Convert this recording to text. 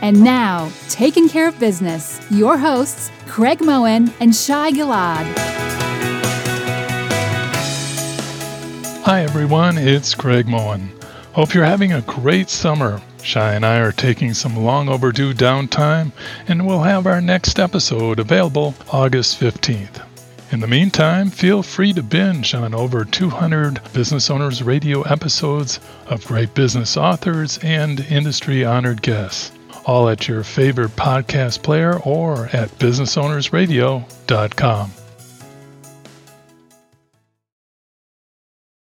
And now, taking care of business, your hosts, Craig Moen and Shai Gilad. Hi, everyone. It's Craig Moen. Hope you're having a great summer. Shai and I are taking some long overdue downtime, and we'll have our next episode available August 15th. In the meantime, feel free to binge on over 200 Business Owners Radio episodes of great business authors and industry honored guests all at your favorite podcast player or at businessownersradio.com.